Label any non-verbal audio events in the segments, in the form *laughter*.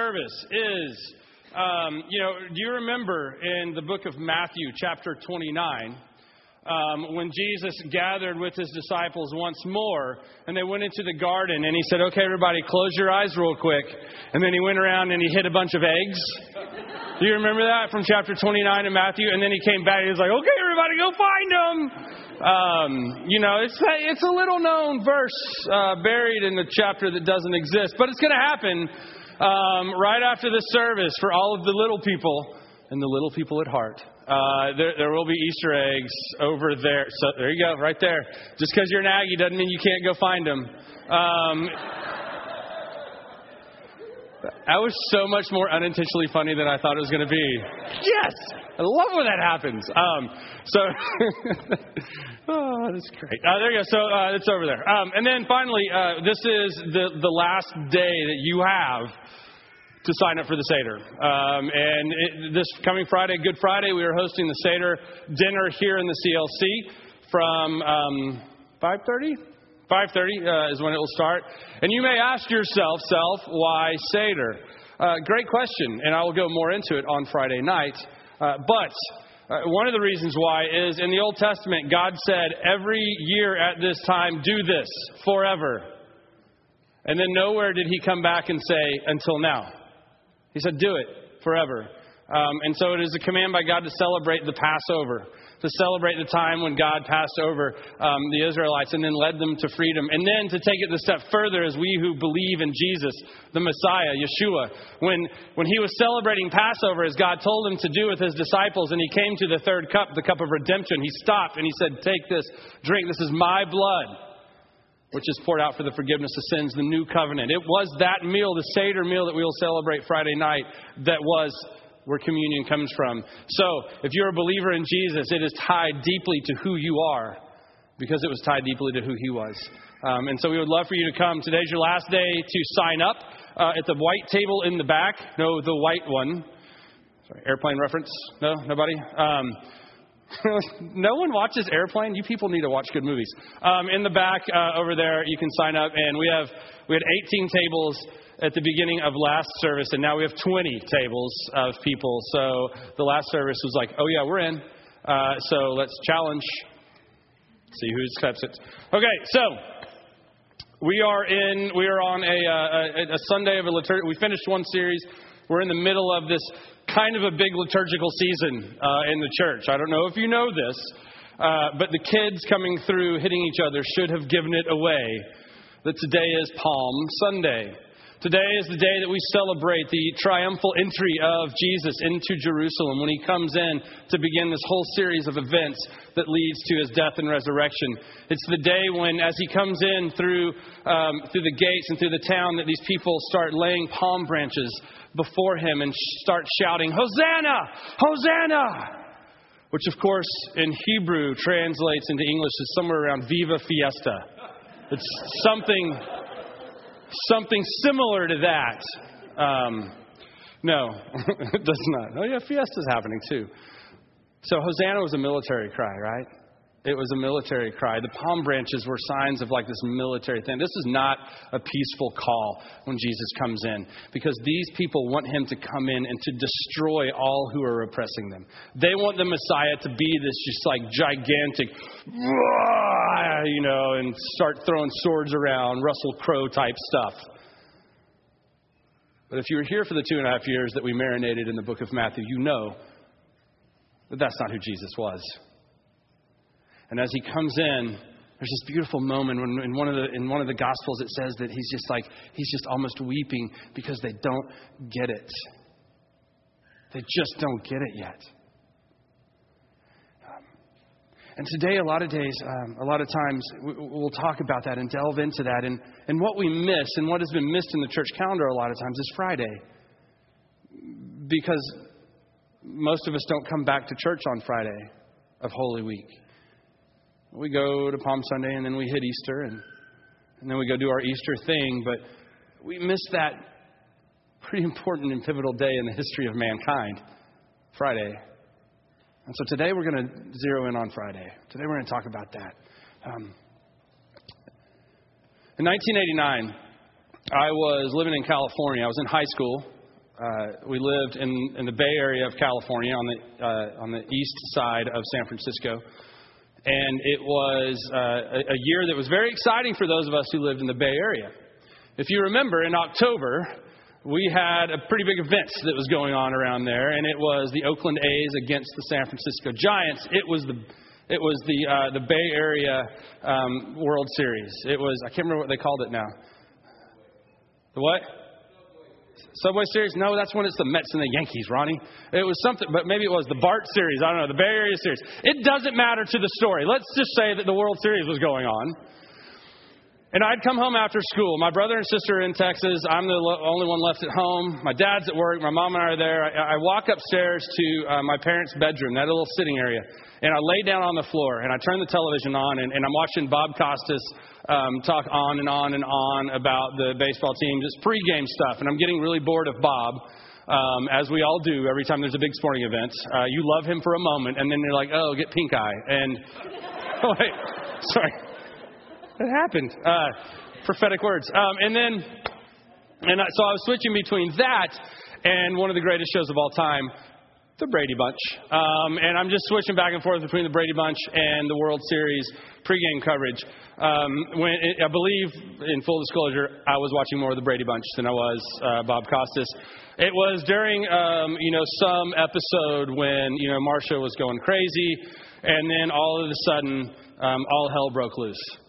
service is, um, you know, do you remember in the book of Matthew, chapter 29, um, when Jesus gathered with his disciples once more and they went into the garden and he said, Okay, everybody, close your eyes real quick. And then he went around and he hit a bunch of eggs. Do you remember that from chapter 29 in Matthew? And then he came back and he was like, Okay, everybody, go find them. Um, you know, it's, it's a little known verse uh, buried in the chapter that doesn't exist, but it's going to happen um, right after the service for all of the little people and the little people at heart. Uh, there, there will be Easter eggs over there. So there you go, right there. Just because you're an Aggie doesn't mean you can't go find them. Um, that was so much more unintentionally funny than I thought it was going to be. Yes, I love when that happens. Um, so, *laughs* oh, that's great. Uh, there you go. So uh, it's over there. Um, and then finally, uh, this is the the last day that you have to sign up for the Seder. Um, and it, this coming Friday, Good Friday, we are hosting the Seder dinner here in the CLC from um, 5:30. 5:30 uh, is when it will start. And you may ask yourself, self, why Seder? Uh, great question, and I will go more into it on Friday night. Uh, but uh, one of the reasons why is in the Old Testament, God said every year at this time, do this forever. And then nowhere did he come back and say, until now. He said, Do it forever. Um, and so it is a command by God to celebrate the Passover, to celebrate the time when God passed over um, the Israelites and then led them to freedom. And then to take it a step further as we who believe in Jesus, the Messiah, Yeshua, when, when he was celebrating Passover as God told him to do with his disciples, and he came to the third cup, the cup of redemption, he stopped and he said, Take this, drink, this is my blood which is poured out for the forgiveness of sins, the new covenant. It was that meal, the Seder meal that we will celebrate Friday night, that was where communion comes from. So, if you're a believer in Jesus, it is tied deeply to who you are because it was tied deeply to who he was. Um, and so, we would love for you to come. Today's your last day to sign up uh, at the white table in the back. No, the white one. Sorry, airplane reference? No, nobody? Um, *laughs* no one watches Airplane. You people need to watch good movies. Um, in the back uh, over there, you can sign up, and we have we had 18 tables at the beginning of last service, and now we have 20 tables of people. So the last service was like, oh yeah, we're in. Uh, so let's challenge. See who accepts it. Okay, so we are in. We are on a, uh, a, a Sunday of a liturgy. We finished one series. We're in the middle of this kind of a big liturgical season uh, in the church. I don't know if you know this, uh, but the kids coming through hitting each other should have given it away that today is Palm Sunday. Today is the day that we celebrate the triumphal entry of Jesus into Jerusalem when he comes in to begin this whole series of events that leads to his death and resurrection. It's the day when, as he comes in through, um, through the gates and through the town, that these people start laying palm branches before him and start shouting, Hosanna! Hosanna! Which, of course, in Hebrew translates into English as somewhere around Viva Fiesta. It's something something similar to that. Um, no, *laughs* it does not. Oh, yeah, Fiesta's happening too. So Hosanna was a military cry, right? It was a military cry. The palm branches were signs of like this military thing. This is not a peaceful call when Jesus comes in because these people want him to come in and to destroy all who are oppressing them. They want the Messiah to be this just like gigantic, you know, and start throwing swords around, Russell Crowe type stuff. But if you were here for the two and a half years that we marinated in the book of Matthew, you know that that's not who Jesus was. And as he comes in, there's this beautiful moment when in one of the in one of the gospels it says that he's just like he's just almost weeping because they don't get it. They just don't get it yet. Um, and today, a lot of days, um, a lot of times, we'll talk about that and delve into that. And, and what we miss and what has been missed in the church calendar a lot of times is Friday. Because most of us don't come back to church on Friday of Holy Week. We go to Palm Sunday and then we hit Easter and, and then we go do our Easter thing, but we miss that pretty important and pivotal day in the history of mankind, Friday. And so today we're going to zero in on Friday. Today we're going to talk about that. Um, in 1989, I was living in California. I was in high school. uh, we lived in, in the Bay Area of California on the, uh, on the east side of San Francisco. And it was uh, a, year that was very exciting for those of us who lived in the Bay Area. If you remember, in October, we had a pretty big event that was going on around there, and it was the Oakland A's against the San Francisco Giants. It was the it was the uh, the Bay Area um, World Series. It was I can't remember what they called it now. The what? Subway Series? No, that's when it's the Mets and the Yankees, Ronnie. It was something, but maybe it was the BART Series. I don't know, the Bay Area Series. It doesn't matter to the story. Let's just say that the World Series was going on. And I'd come home after school. My brother and sister are in Texas. I'm the only one left at home. My dad's at work. My mom and I are there. I, I walk upstairs to uh, my parents' bedroom, that little sitting area, and I lay down on the floor and I turn the television on and, and I'm watching Bob Costas um, talk on and on and on about the baseball team, just pregame stuff. And I'm getting really bored of Bob. Um, as we all do every time there's a big sporting event. Uh, you love him for a moment, and then you're like, oh, get pink eye. And, oh, *laughs* wait, sorry. It happened. Uh, prophetic words. Um, and then, and I, so I was switching between that and one of the greatest shows of all time, the Brady Bunch. Um, and I'm just switching back and forth between the Brady Bunch and the World Series pregame coverage. Um, when it, I believe, in full disclosure, I was watching more of the Brady Bunch than I was uh, Bob Costas. It was during, um, you know, some episode when you know Marcia was going crazy, and then all of a sudden, um, all hell broke loose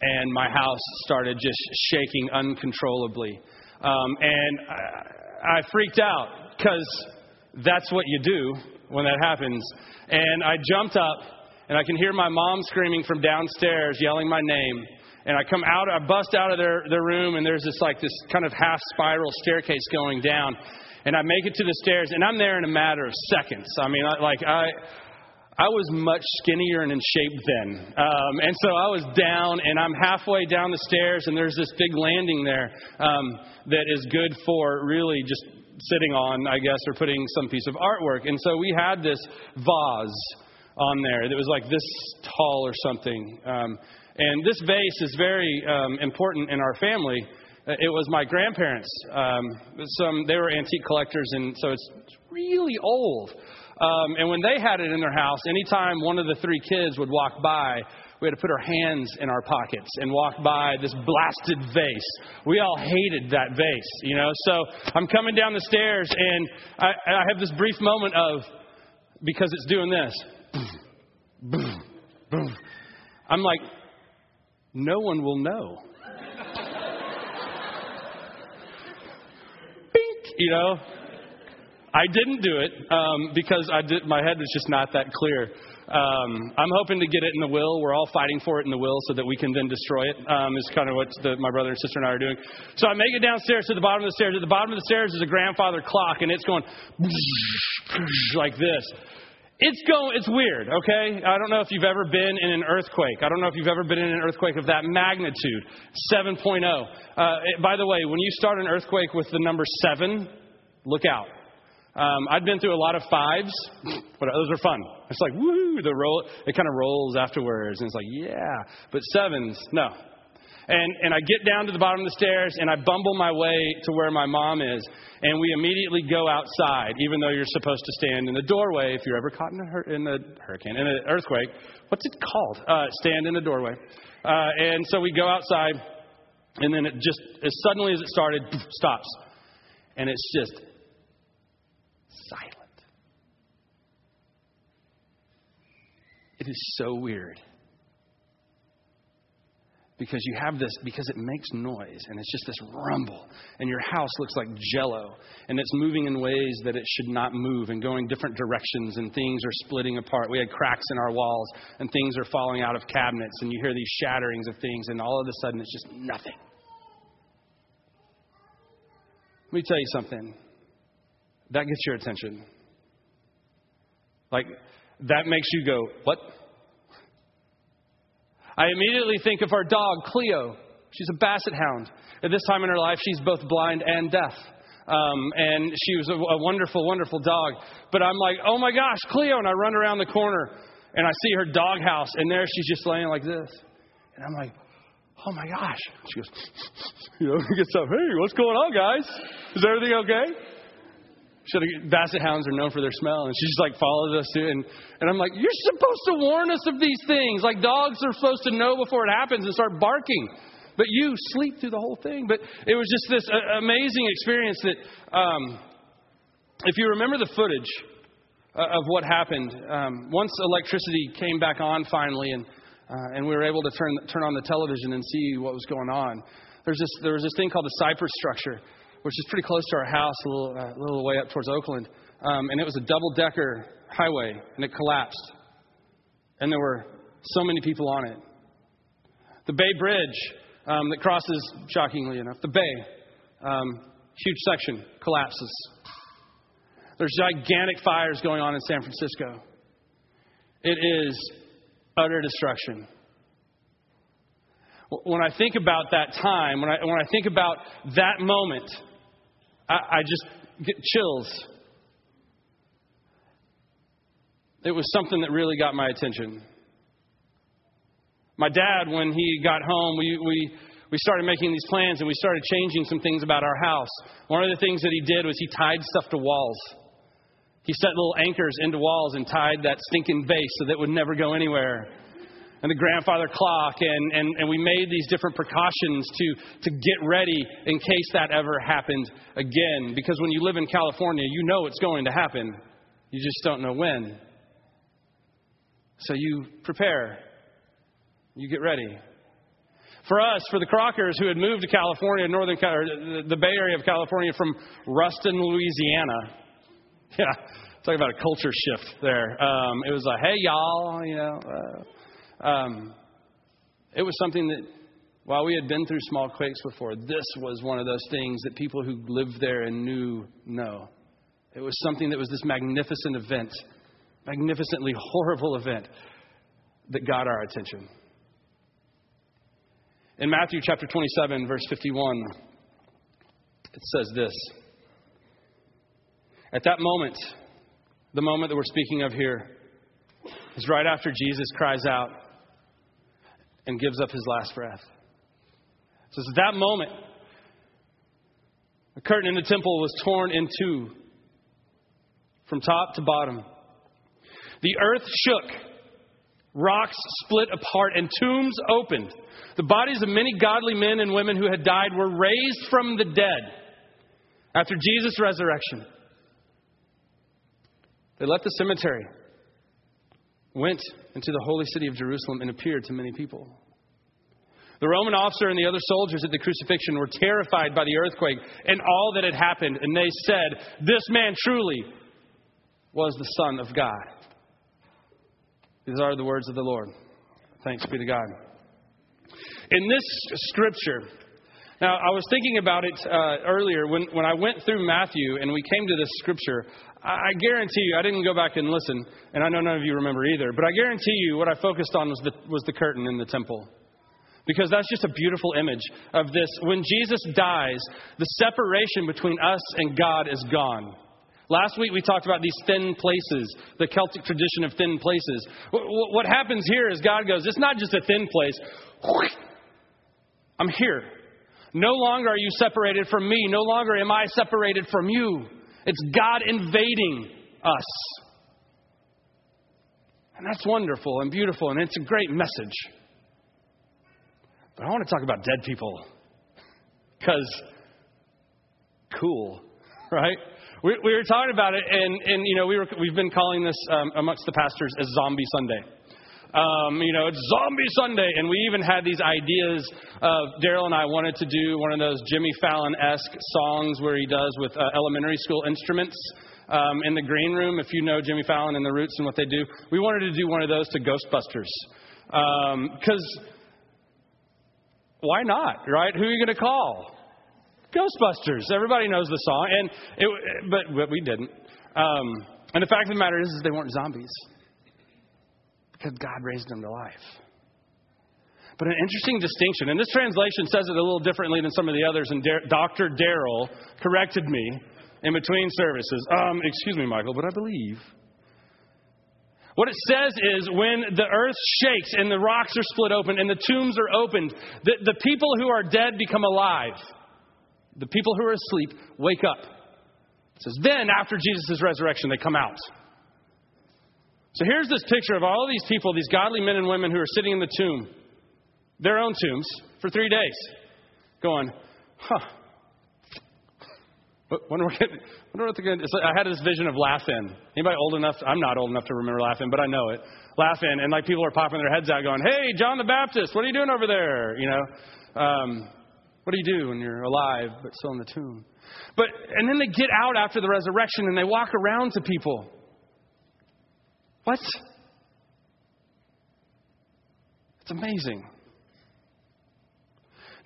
and my house started just shaking uncontrollably. Um, and I, I freaked out because that's what you do when that happens. And I jumped up, and I can hear my mom screaming from downstairs, yelling my name. And I come out, I bust out of their, their room, and there's this like this kind of half spiral staircase going down. And I make it to the stairs, and I'm there in a matter of seconds. I mean, I, like I, I was much skinnier and in shape then. Um, and so I was down, and I'm halfway down the stairs, and there's this big landing there um, that is good for really just sitting on, I guess, or putting some piece of artwork. And so we had this vase on there that was like this tall or something. Um, and this vase is very um, important in our family. Uh, it was my grandparents. Um, some they were antique collectors, and so it's really old. Um, and when they had it in their house, anytime one of the three kids would walk by, we had to put our hands in our pockets and walk by this blasted vase. We all hated that vase, you know. So I'm coming down the stairs and I, I have this brief moment of, because it's doing this. boom, boom, I'm like, no one will know. Bink, you know. I didn't do it um, because I did, my head was just not that clear. Um, I'm hoping to get it in the will. We're all fighting for it in the will so that we can then destroy it. Um, is kind of what the, my brother and sister and I are doing. So I make it downstairs to the bottom of the stairs. At the bottom of the stairs is a grandfather clock, and it's going *laughs* like this. It's going. It's weird. Okay. I don't know if you've ever been in an earthquake. I don't know if you've ever been in an earthquake of that magnitude, 7.0. Uh, it, by the way, when you start an earthquake with the number seven, look out um, I'd been through a lot of fives, but those are fun. It's like, woo, the roll, it kind of rolls afterwards. And it's like, yeah. But sevens, no. And, and I get down to the bottom of the stairs and I bumble my way to where my mom is. And we immediately go outside, even though you're supposed to stand in the doorway if you're ever caught in a, hur- in a hurricane, in an earthquake. What's it called? Uh, stand in the doorway. Uh, and so we go outside, and then it just, as suddenly as it started, stops. And it's just silent. It is so weird. Because you have this, because it makes noise and it's just this rumble, and your house looks like jello, and it's moving in ways that it should not move and going different directions, and things are splitting apart. We had cracks in our walls, and things are falling out of cabinets, and you hear these shatterings of things, and all of a sudden it's just nothing. Let me tell you something that gets your attention. Like, that makes you go, What? I immediately think of our dog, Cleo. She's a basset hound. At this time in her life, she's both blind and deaf. Um, and she was a, a wonderful, wonderful dog. But I'm like, oh my gosh, Cleo. And I run around the corner and I see her doghouse, and there she's just laying like this. And I'm like, oh my gosh. She goes, *laughs* you know, *laughs* gets up, hey, what's going on, guys? Is everything okay? Had, basset hounds are known for their smell, and she just like followed us too. And, and I'm like, you're supposed to warn us of these things. Like dogs are supposed to know before it happens and start barking. But you sleep through the whole thing. But it was just this uh, amazing experience that, um, if you remember the footage uh, of what happened, um, once electricity came back on finally, and uh, and we were able to turn turn on the television and see what was going on. There's this there was this thing called the Cypress structure, which is pretty close to our house, a little uh, little way up towards Oakland, um, and it was a double decker highway, and it collapsed, and there were so many people on it. The Bay Bridge um, that crosses, shockingly enough, the Bay, um, huge section collapses. There's gigantic fires going on in San Francisco. It is utter destruction. When I think about that time, when I, when I think about that moment, I, I just get chills. It was something that really got my attention. My dad, when he got home, we, we, we started making these plans and we started changing some things about our house. One of the things that he did was he tied stuff to walls. He set little anchors into walls and tied that stinking base so that it would never go anywhere. And the grandfather clock, and, and, and we made these different precautions to, to get ready in case that ever happened again. Because when you live in California, you know it's going to happen. You just don't know when. So you prepare, you get ready. For us, for the Crockers who had moved to California, northern the Bay Area of California from Ruston, Louisiana, *laughs* Yeah, talk about a culture shift there. Um, it was like, hey, y'all, you know. Uh, um, it was something that, while we had been through small quakes before, this was one of those things that people who lived there and knew know. It was something that was this magnificent event, magnificently horrible event that got our attention. In Matthew chapter 27, verse 51, it says this. At that moment, the moment that we're speaking of here, is right after Jesus cries out and gives up his last breath. So at that moment, the curtain in the temple was torn in two from top to bottom. The earth shook, rocks split apart, and tombs opened. The bodies of many godly men and women who had died were raised from the dead after Jesus' resurrection. They left the cemetery, went into the holy city of Jerusalem, and appeared to many people. The Roman officer and the other soldiers at the crucifixion were terrified by the earthquake and all that had happened, and they said, This man truly was the Son of God. These are the words of the Lord. Thanks be to God. In this scripture, now, I was thinking about it uh, earlier when, when I went through Matthew and we came to this scripture. I, guarantee you, I didn't go back and listen, and I know none of you remember either, but I guarantee you what I focused on was the, was the curtain in the temple. Because that's just a beautiful image of this. When Jesus dies, the separation between us and God is gone. Last week we talked about these thin places, the Celtic tradition of thin places. What happens here is God goes, it's not just a thin place. I'm here. No longer are you separated from me. No longer am I separated from you. It's God invading us. And that's wonderful and beautiful, and it's a great message. But I want to talk about dead people. *laughs* Because, cool, *laughs* right? We, we, were talking about it, and, and you know, we were, we've been calling this um, amongst the pastors as Zombie Sunday. Um, you know, it's Zombie Sunday. And we even had these ideas of Daryl and I wanted to do one of those Jimmy Fallon esque songs where he does with uh, elementary school instruments. Um, in the green room, if you know Jimmy Fallon and the Roots and what they do, we wanted to do one of those to Ghostbusters. Because um, why not, right? Who are you going to call? Ghostbusters. Everybody knows the song, and it, but, but we didn't. Um, and the fact of the matter is, is they weren't zombies because God raised him to life. But an interesting distinction, and this translation says it a little differently than some of the others, and Dr. Darrell corrected me in between services. Um, excuse me, Michael, but I believe. What it says is when the earth shakes and the rocks are split open and the tombs are opened, the, the people who are dead become alive. The people who are asleep wake up. It says, Then, after Jesus' resurrection, they come out. So here's this picture of all of these people, these godly men and women who are sitting in the tomb, their own tombs, for three days, going, huh. Wonder what, wonder what the, like, I had this vision of Laugh-In. Anybody old enough? I'm not old enough to remember Laugh-In, but I know it. Laugh-In, and like people are popping their heads out, going, "Hey, John the Baptist, what are you doing over there?" You know, um, what do you do when you're alive but still in the tomb? But and then they get out after the resurrection and they walk around to people. What? It's amazing.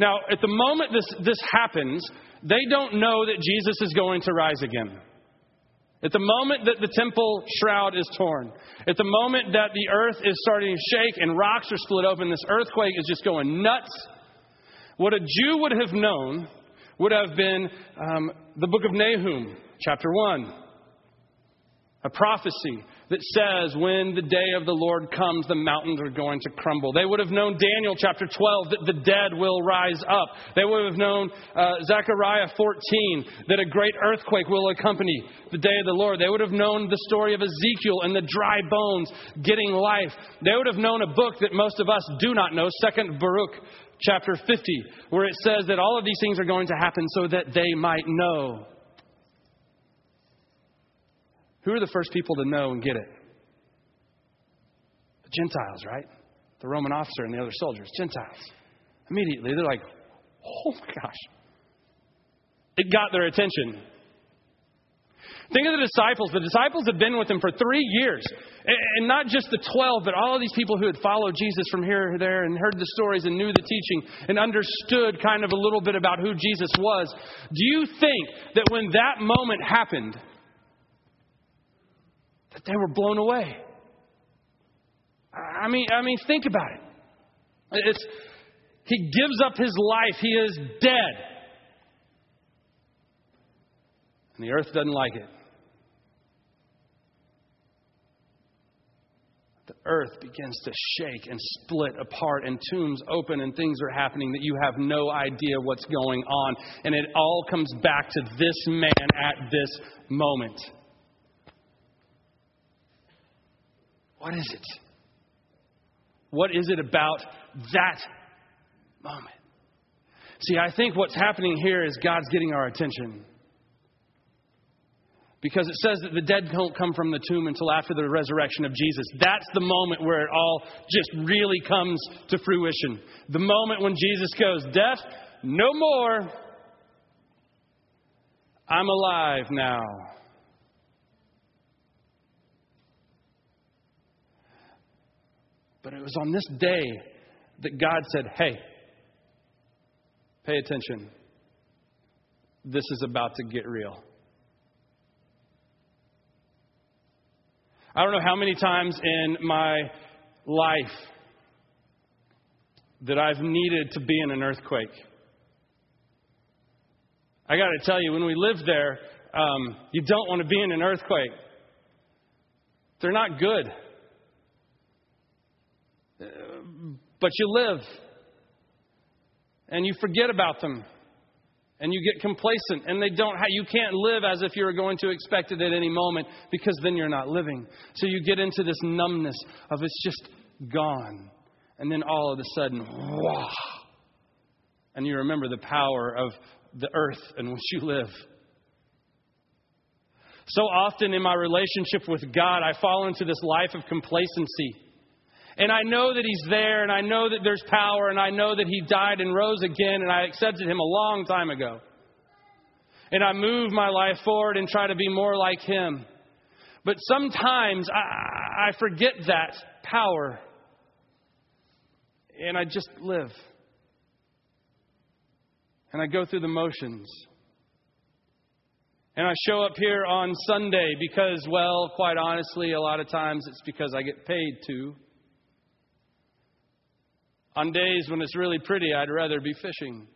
Now, at the moment this, this happens, they don't know that Jesus is going to rise again. At the moment that the temple shroud is torn, at the moment that the earth is starting to shake and rocks are split open, this earthquake is just going nuts. What a Jew would have known would have been um, the book of Nahum, chapter 1 a prophecy that says when the day of the Lord comes, the mountains are going to crumble. They would have known Daniel chapter 12 that the dead will rise up. They would have known uh, Zechariah 14 that a great earthquake will accompany the day of the Lord. They would have known the story of Ezekiel and the dry bones getting life. They would have known a book that most of us do not know, Second Baruch chapter 50, where it says that all of these things are going to happen so that they might know. Who are the first people to know and get it? The Gentiles, right? The Roman officer and the other soldiers, Gentiles. Immediately, they're like, oh my gosh. It got their attention. Think of the disciples. The disciples had been with him for three years. And not just the 12, but all of these people who had followed Jesus from here there and heard the stories and knew the teaching and understood kind of a little bit about who Jesus was. Do you think that when that moment happened, that they were blown away. I mean, I mean, think about it. It's, he gives up his life. He is dead. And the earth doesn't like it. The earth begins to shake and split apart, and tombs open, and things are happening that you have no idea what's going on. And it all comes back to this man at this moment. What is it? What is it about that moment? See, I think what's happening here is God's getting our attention. Because it says that the dead don't come from the tomb until after the resurrection of Jesus. That's the moment where it all just really comes to fruition. The moment when Jesus goes, Death, no more. I'm alive now. But it was on this day that God said, Hey, pay attention. This is about to get real. I don't know how many times in my life that I've needed to be in an earthquake. I got to tell you, when we lived there, um, you don't want to be in an earthquake. They're not good. But you live and you forget about them and you get complacent and they don't ha- you can't live as if you're going to expect it at any moment because then you're not living. So you get into this numbness of it's just gone and then all of a sudden wah! And you remember the power of the earth in which you live. So often in my relationship with God I fall into this life of complacency and I know that He's there, and I know that there's power, and I know that He died and rose again, and I accepted Him a long time ago. And I move my life forward and try to be more like Him. But sometimes I, I forget that power, and I just live. And I go through the motions. And I show up here on Sunday because, well, quite honestly, a lot of times it's because I get paid to. On days when it's really pretty, I'd rather be fishing.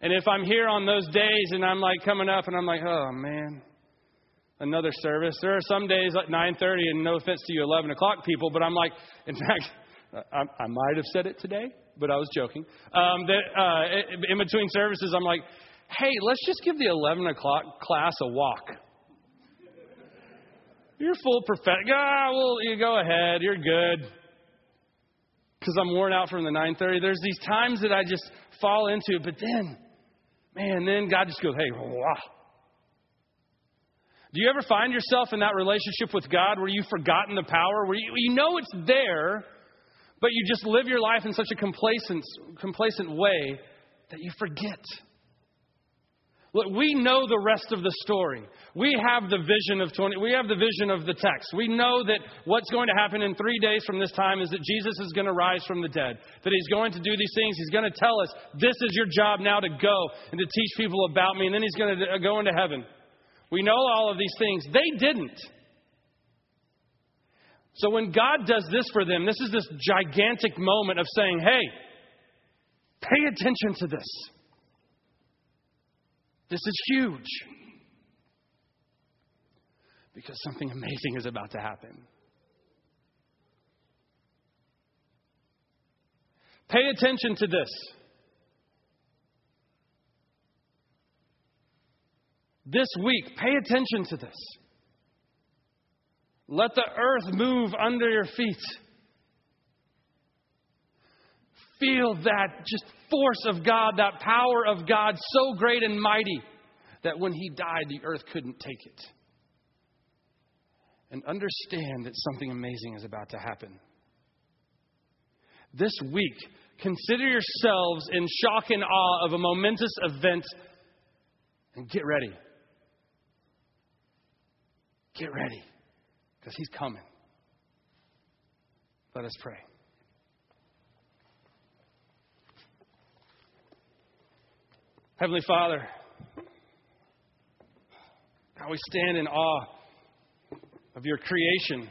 And if I'm here on those days and I'm like coming up and I'm like, oh man, another service. There are some days like 9:30, and no offense to you 11 o'clock people, but I'm like, *laughs* in fact, I, I might have said it today, but I was joking. Um, that uh, in between services, I'm like, hey, let's just give the 11 o'clock class a walk. You're full prophetic. Ah, well, you go ahead. You're good. Because I'm worn out from the 9:30. There's these times that I just fall into, but then, man, then God just goes, hey, wah. Do you ever find yourself in that relationship with God where you've forgotten the power, where you, you know it's there, but you just live your life in such a complacent, complacent way that you forget? Look, we know the rest of the story. We have the vision of 20, we have the vision of the text. We know that what's going to happen in three days from this time is that Jesus is going to rise from the dead, that he's going to do these things. He's going to tell us, this is your job now to go and to teach people about me, and then he's going to uh, go into heaven. We know all of these things. They didn't. So when God does this for them, this is this gigantic moment of saying, hey, pay attention to this. This is huge. Because something amazing is about to happen. Pay attention to this. This week, pay attention to this. Let the earth move under your feet. Feel that just force of God, that power of God, so great and mighty that when He died, the earth couldn't take it. And understand that something amazing is about to happen. This week, consider yourselves in shock and awe of a momentous event and get ready. Get ready because He's coming. Let us pray. Heavenly Father, God, we stand in awe of your creation.